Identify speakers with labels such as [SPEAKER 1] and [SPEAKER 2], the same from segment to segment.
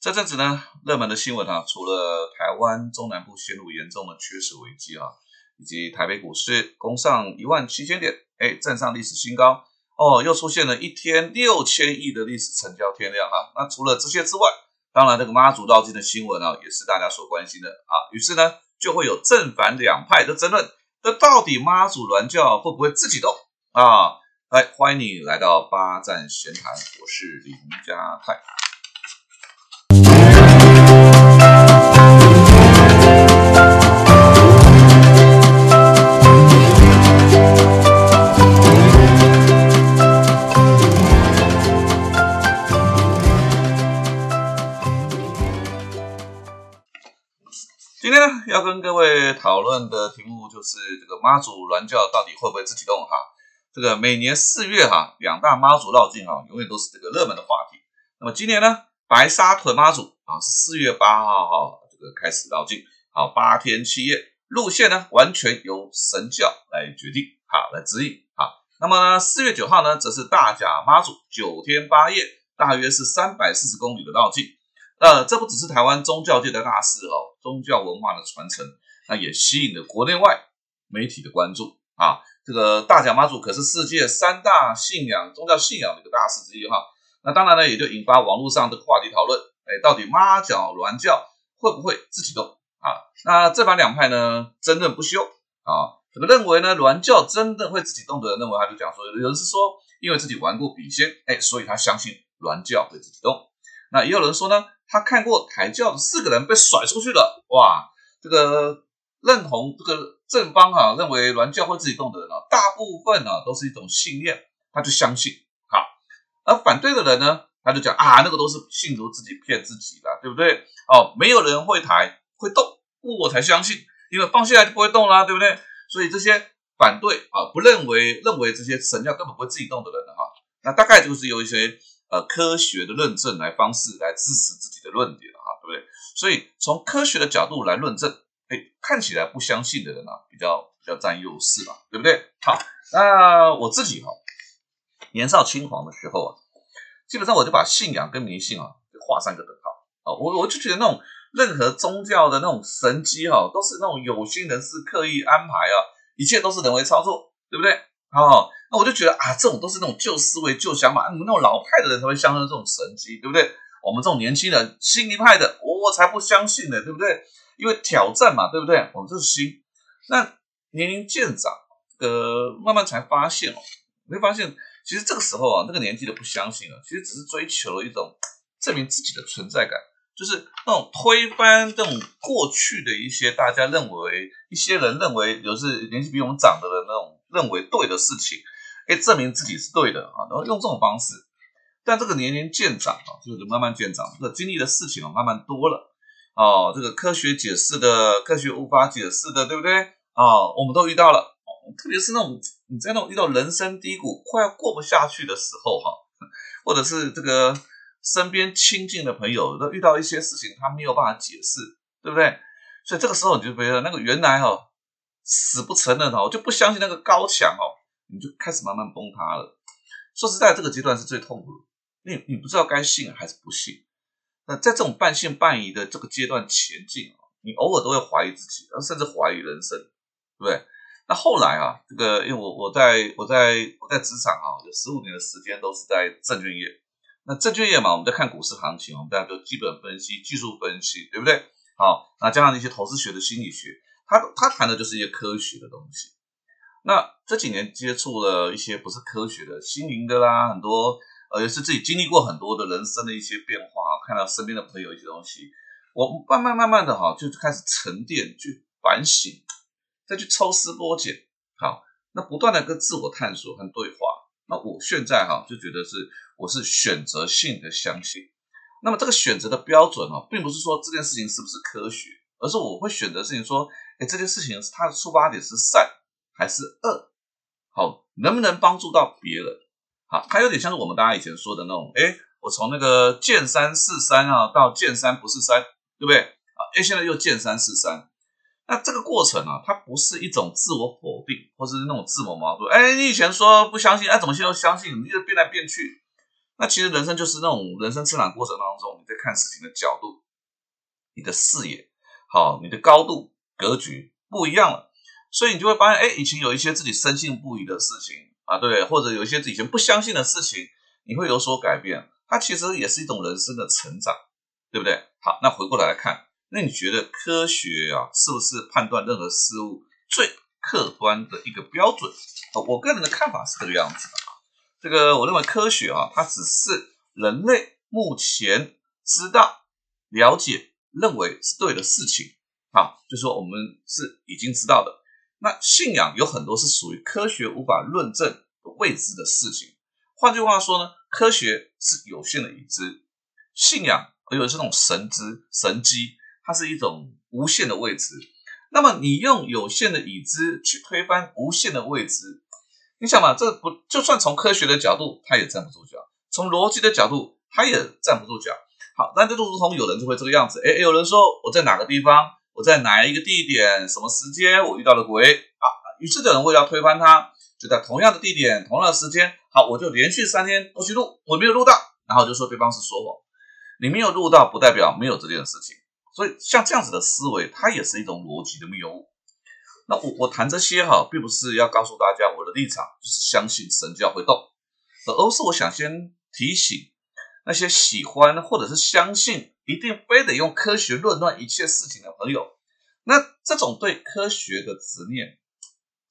[SPEAKER 1] 这阵子呢，热门的新闻啊，除了台湾中南部陷入严重的缺水危机啊，以及台北股市攻上一万七千点，哎，站上历史新高哦，又出现了一天六千亿的历史成交天量啊。那除了这些之外，当然这个妈祖绕境的新闻啊，也是大家所关心的啊。于是呢，就会有正反两派的争论，那到底妈祖銮教会不会自己动啊？来，欢迎你来到八站闲谈，我是林家泰。跟各位讨论的题目就是这个妈祖銮教到底会不会自己动哈？这个每年四月哈，两大妈祖绕境哈，永远都是这个热门的话题。那么今年呢，白沙屯妈祖啊是四月八号哈，这个开始绕境，好八天七夜，路线呢完全由神教来决定，好来指引好。那么，四月九号呢，则是大甲妈祖九天八夜，大约是三百四十公里的绕境。呃，这不只是台湾宗教界的大事哦，宗教文化的传承，那也吸引了国内外媒体的关注啊。这个大甲妈祖可是世界三大信仰宗教信仰的一个大事之一哈。那当然呢，也就引发网络上的话题讨论，哎，到底妈教銮教会不会自己动啊？那这把两派呢争论不休啊。这个认为呢，銮教真的会自己动的人认为，他就讲说，有人是说，因为自己玩过笔仙，哎，所以他相信銮教会自己动。那也有人说呢。他看过抬轿的四个人被甩出去了，哇！这个认同这个正方啊，认为銮教会自己动的人啊，大部分啊都是一种信念，他就相信。好，而反对的人呢，他就讲啊，那个都是信徒自己骗自己的，对不对？哦，没有人会抬会动，我才相信，因为放下来就不会动啦，对不对？所以这些反对啊，不认为认为这些神教根本不会自己动的人哈，那大概就是有一些。呃，科学的论证来方式来支持自己的论点啊，对不对？所以从科学的角度来论证，哎，看起来不相信的人啊，比较比较占优势嘛，对不对？好，那我自己哈，年少轻狂的时候啊，基本上我就把信仰跟迷信啊，就画上个等号啊，我我就觉得那种任何宗教的那种神机哈，都是那种有心人士刻意安排啊，一切都是人为操作，对不对？好。那我就觉得啊，这种都是那种旧思维、旧想法，你们那种老派的人才会相信这种神迹，对不对？我们这种年轻人新一派的，我才不相信呢，对不对？因为挑战嘛，对不对？我们这是新。那年龄渐长，呃，慢慢才发现哦，你会发现，其实这个时候啊，那个年纪的不相信啊，其实只是追求了一种证明自己的存在感，就是那种推翻这种过去的一些大家认为一些人认为，就是年纪比我们长的人那种认为对的事情。可以证明自己是对的啊，然后用这种方式，但这个年龄渐长啊，就是慢慢渐长，这个经历的事情啊，慢慢多了哦，这个科学解释的，科学无法解释的，对不对啊？我们都遇到了，特别是那种你在那种遇到人生低谷，快要过不下去的时候哈，或者是这个身边亲近的朋友都遇到一些事情，他没有办法解释，对不对？所以这个时候你就觉得那个原来哈死不承认哈，我就不相信那个高墙哦。你就开始慢慢崩塌了。说实在，这个阶段是最痛苦的，你你不知道该信还是不信。那在这种半信半疑的这个阶段前进啊，你偶尔都会怀疑自己，甚至怀疑人生，对不对？那后来啊，这个因为我我在我在我在职场啊，有十五年的时间都是在证券业。那证券业嘛，我们在看股市行情，我们大家就基本分析、技术分析，对不对？好，那加上一些投资学的心理学，他他谈的就是一些科学的东西。那这几年接触了一些不是科学的心灵的啦，很多呃也是自己经历过很多的人生的一些变化，看到身边的朋友一些东西，我慢慢慢慢的哈就开始沉淀去反省，再去抽丝剥茧，好，那不断的跟自我探索和对话。那我现在哈就觉得是我是选择性的相信，那么这个选择的标准哦，并不是说这件事情是不是科学，而是我会选择事情说，哎，这件事情它的出发点是善。还是恶，好，能不能帮助到别人？好，它有点像是我们大家以前说的那种，哎，我从那个见山是山啊，到见山不是山，对不对？啊，哎，现在又见山是山，那这个过程啊，它不是一种自我否定，或者是那种自我矛盾。哎，你以前说不相信，哎，怎么现在又相信？你一直变来变去，那其实人生就是那种人生成长过程当中，你在看事情的角度、你的视野、好，你的高度、格局不一样了，所以你就会发现，哎，以前有一些自己深信不疑的事情啊，对，或者有一些以前不相信的事情，你会有所改变。它其实也是一种人生的成长，对不对？好，那回过来来看，那你觉得科学啊，是不是判断任何事物最客观的一个标准？我个人的看法是这个样子的。这个我认为科学啊，它只是人类目前知道、了解、认为是对的事情。好，就说我们是已经知道的。那信仰有很多是属于科学无法论证、未知的事情。换句话说呢？科学是有限的已知，信仰而有这种神知神机，它是一种无限的未知。那么你用有限的已知去推翻无限的未知，你想嘛，这不就算从科学的角度，它也站不住脚；从逻辑的角度，它也站不住脚。好，那就如同有人就会这个样子，哎，有人说我在哪个地方，我在哪一个地点，什么时间我遇到了鬼啊？于是有人为了推翻他，就在同样的地点，同样的时间。好，我就连续三天都去录，我没有录到，然后就说对方是说谎。你没有录到，不代表没有这件事情。所以像这样子的思维，它也是一种逻辑的谬误。那我我谈这些哈，并不是要告诉大家我的立场就是相信神教会动，而是我想先提醒那些喜欢或者是相信一定非得用科学论断一切事情的朋友，那这种对科学的执念，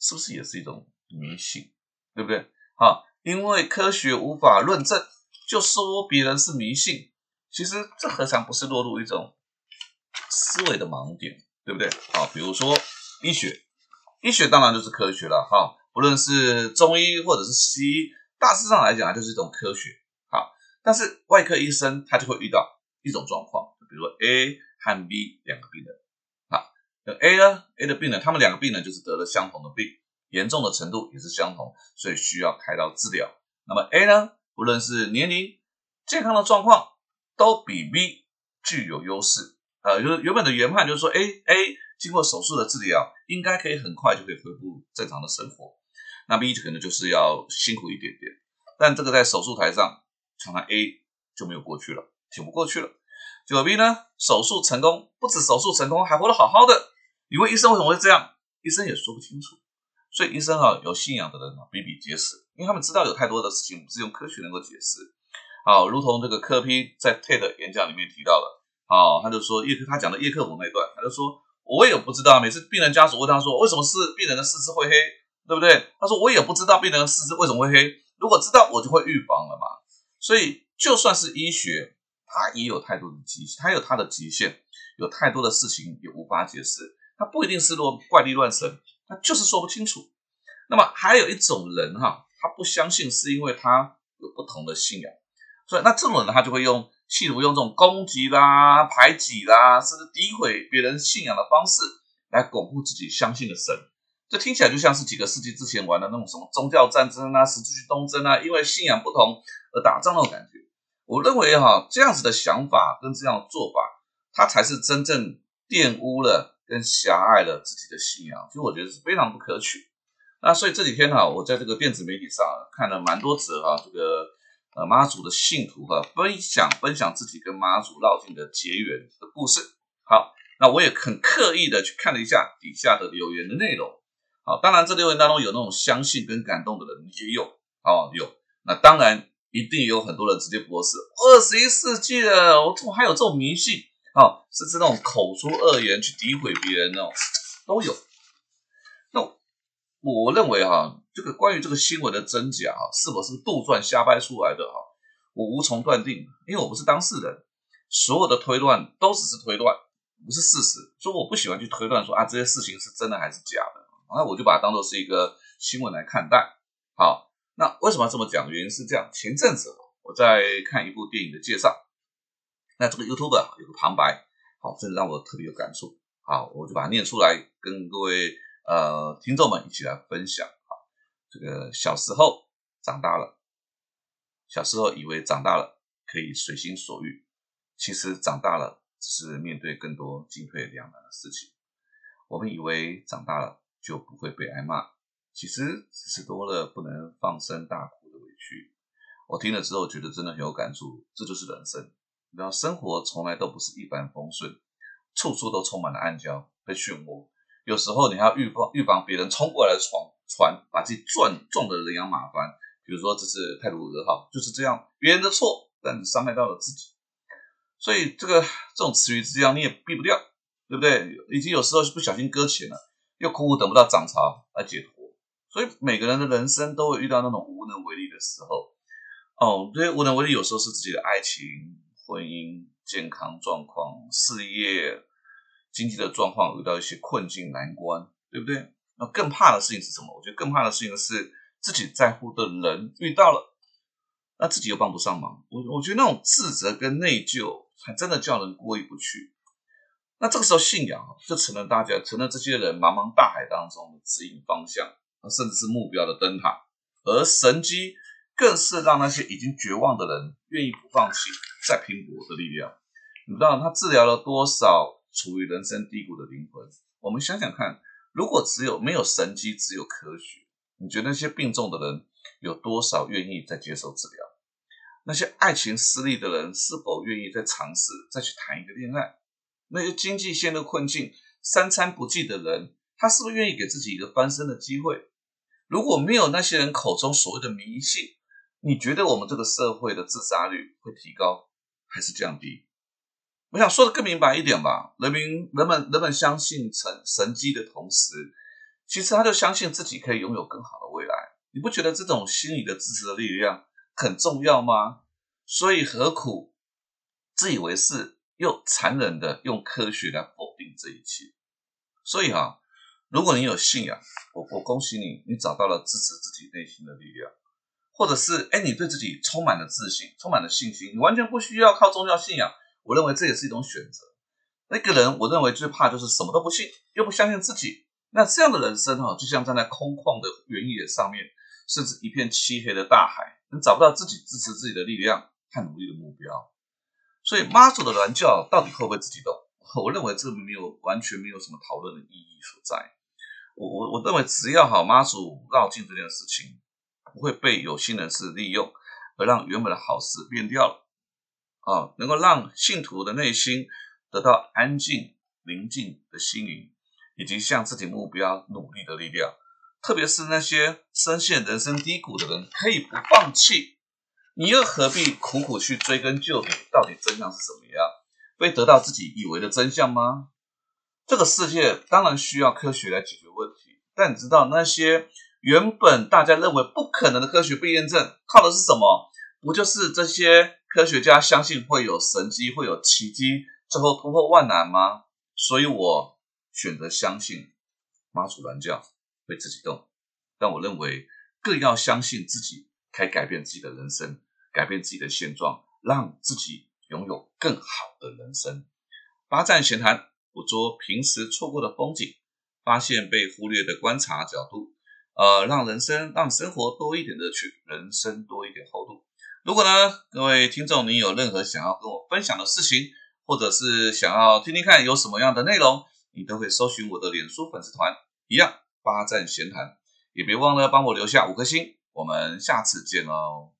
[SPEAKER 1] 是不是也是一种迷信？对不对？好。因为科学无法论证，就说别人是迷信，其实这何尝不是落入一种思维的盲点，对不对？好，比如说医学，医学当然就是科学了，哈，不论是中医或者是西医，大致上来讲就是一种科学，好，但是外科医生他就会遇到一种状况，比如说 A 和 B 两个病人，啊，那 A 呢，A 的病人，他们两个病人就是得了相同的病。严重的程度也是相同，所以需要开刀治疗。那么 A 呢，不论是年龄、健康的状况，都比 B 具有优势。呃，就是原本的原判就是说，A A 经过手术的治疗，应该可以很快就可以恢复正常的生活。那 B 可能就是要辛苦一点点。但这个在手术台上，常常 A 就没有过去了，挺不过去了。结果 B 呢，手术成功，不止手术成功，还活得好好的。你问医生为什么会这样？医生也说不清楚。所以医生啊，有信仰的人啊比比皆是，因为他们知道有太多的事情不是用科学能够解释。好，如同这个科批在 TED 演讲里面提到的，啊，他就说叶克他讲的叶克膜那段，他就说我也不知道，每次病人家属问他说为什么是病人的四肢会黑，对不对？他说我也不知道病人的四肢为什么会黑，如果知道我就会预防了嘛。所以就算是医学，他也有太多的极，限，他有他的极限，有太多的事情也无法解释，他不一定是乱怪力乱神。他就是说不清楚。那么还有一种人哈，他不相信是因为他有不同的信仰，所以那这种人他就会用，企图用这种攻击啦、排挤啦，甚至诋毁别人信仰的方式来巩固自己相信的神。这听起来就像是几个世纪之前玩的那种什么宗教战争啊、十字军东征啊，因为信仰不同而打仗那种感觉。我认为哈，这样子的想法跟这样做法，它才是真正玷污了。跟狭隘了自己的信仰，其实我觉得是非常不可取。那所以这几天哈，我在这个电子媒体上看了蛮多则哈，这个呃妈祖的信徒哈分享分享自己跟妈祖绕境的结缘的故事。好，那我也很刻意的去看了一下底下的留言的内容。好，当然这留言当中有那种相信跟感动的人也有，哦有。那当然一定有很多人直接驳斥，二十一世纪了，我怎么还有这种迷信？啊，甚至那种口出恶言去诋毁别人那种都有。那我认为哈，这个关于这个新闻的真假啊，是否是杜撰瞎掰出来的哈，我无从断定，因为我不是当事人。所有的推断都只是推断，不是事实。所以我不喜欢去推断说啊，这些事情是真的还是假的。那我就把它当做是一个新闻来看待。好，那为什么这么讲？原因是这样，前阵子我在看一部电影的介绍。那这个 YouTube 有个旁白，好，这让我特别有感触，好，我就把它念出来，跟各位呃听众们一起来分享。好，这个小时候长大了，小时候以为长大了可以随心所欲，其实长大了只是面对更多进退两难的事情。我们以为长大了就不会被挨骂，其实只是多了不能放声大哭的委屈。我听了之后觉得真的很有感触，这就是人生。然后生活从来都不是一帆风顺，处处都充满了暗礁被漩涡。有时候你还要预防预防别人冲过来的船船，把自己撞撞得人仰马翻。比如说这次泰鲁格号就是这样，别人的错，但伤害到了自己。所以这个这种词语之殃你也避不掉，对不对？以及有时候不小心搁浅了，又苦苦等不到涨潮来解脱。所以每个人的人生都会遇到那种无能为力的时候。哦，对，无能为力有时候是自己的爱情、婚姻、健康状况、事业、经济的状况遇到一些困境难关，对不对？那更怕的事情是什么？我觉得更怕的事情是自己在乎的人遇到了，那自己又帮不上忙。我我觉得那种自责跟内疚，还真的叫人过意不去。那这个时候，信仰就成了大家，成了这些人茫茫大海当中的指引方向，甚至是目标的灯塔，而神机。更是让那些已经绝望的人愿意不放弃、再拼搏的力量。你知道他治疗了多少处于人生低谷的灵魂？我们想想看，如果只有没有神机，只有科学，你觉得那些病重的人有多少愿意再接受治疗？那些爱情失利的人是否愿意再尝试再去谈一个恋爱？那些经济陷入困境、三餐不继的人，他是不是愿意给自己一个翻身的机会？如果没有那些人口中所谓的迷信，你觉得我们这个社会的自杀率会提高还是降低？我想说的更明白一点吧。人民、人们、人们相信神神机的同时，其实他就相信自己可以拥有更好的未来。你不觉得这种心理的支持的力量很重要吗？所以何苦自以为是又残忍的用科学来否定这一切？所以哈，如果你有信仰，我我恭喜你，你找到了支持自己内心的力量。或者是哎，你对自己充满了自信，充满了信心，你完全不需要靠宗教信仰。我认为这也是一种选择。那个人，我认为最怕就是什么都不信，又不相信自己。那这样的人生哈，就像站在空旷的原野上面，甚至一片漆黑的大海，你找不到自己支持自己的力量和努力的目标。所以妈祖的銮教到底会不会自己动？我认为这没有完全没有什么讨论的意义所在。我我我认为只要好妈祖绕境这件事情。不会被有心人士利用，而让原本的好事变掉了啊！能够让信徒的内心得到安静、宁静的心灵，以及向自己目标努力的力量。特别是那些深陷人生低谷的人，可以不放弃。你又何必苦苦去追根究底，到底真相是什么样？会得到自己以为的真相吗？这个世界当然需要科学来解决问题，但你知道那些？原本大家认为不可能的科学被验证，靠的是什么？不就是这些科学家相信会有神机，会有奇迹，最后突破万难吗？所以我选择相信妈祖銮教会自己动，但我认为更要相信自己可以改变自己的人生，改变自己的现状，让自己拥有更好的人生。八站闲谈，捕捉平时错过的风景，发现被忽略的观察角度。呃，让人生让生活多一点乐趣，人生多一点厚度。如果呢，各位听众，你有任何想要跟我分享的事情，或者是想要听听看有什么样的内容，你都可以搜寻我的脸书粉丝团，一样八站闲谈，也别忘了帮我留下五颗星。我们下次见喽。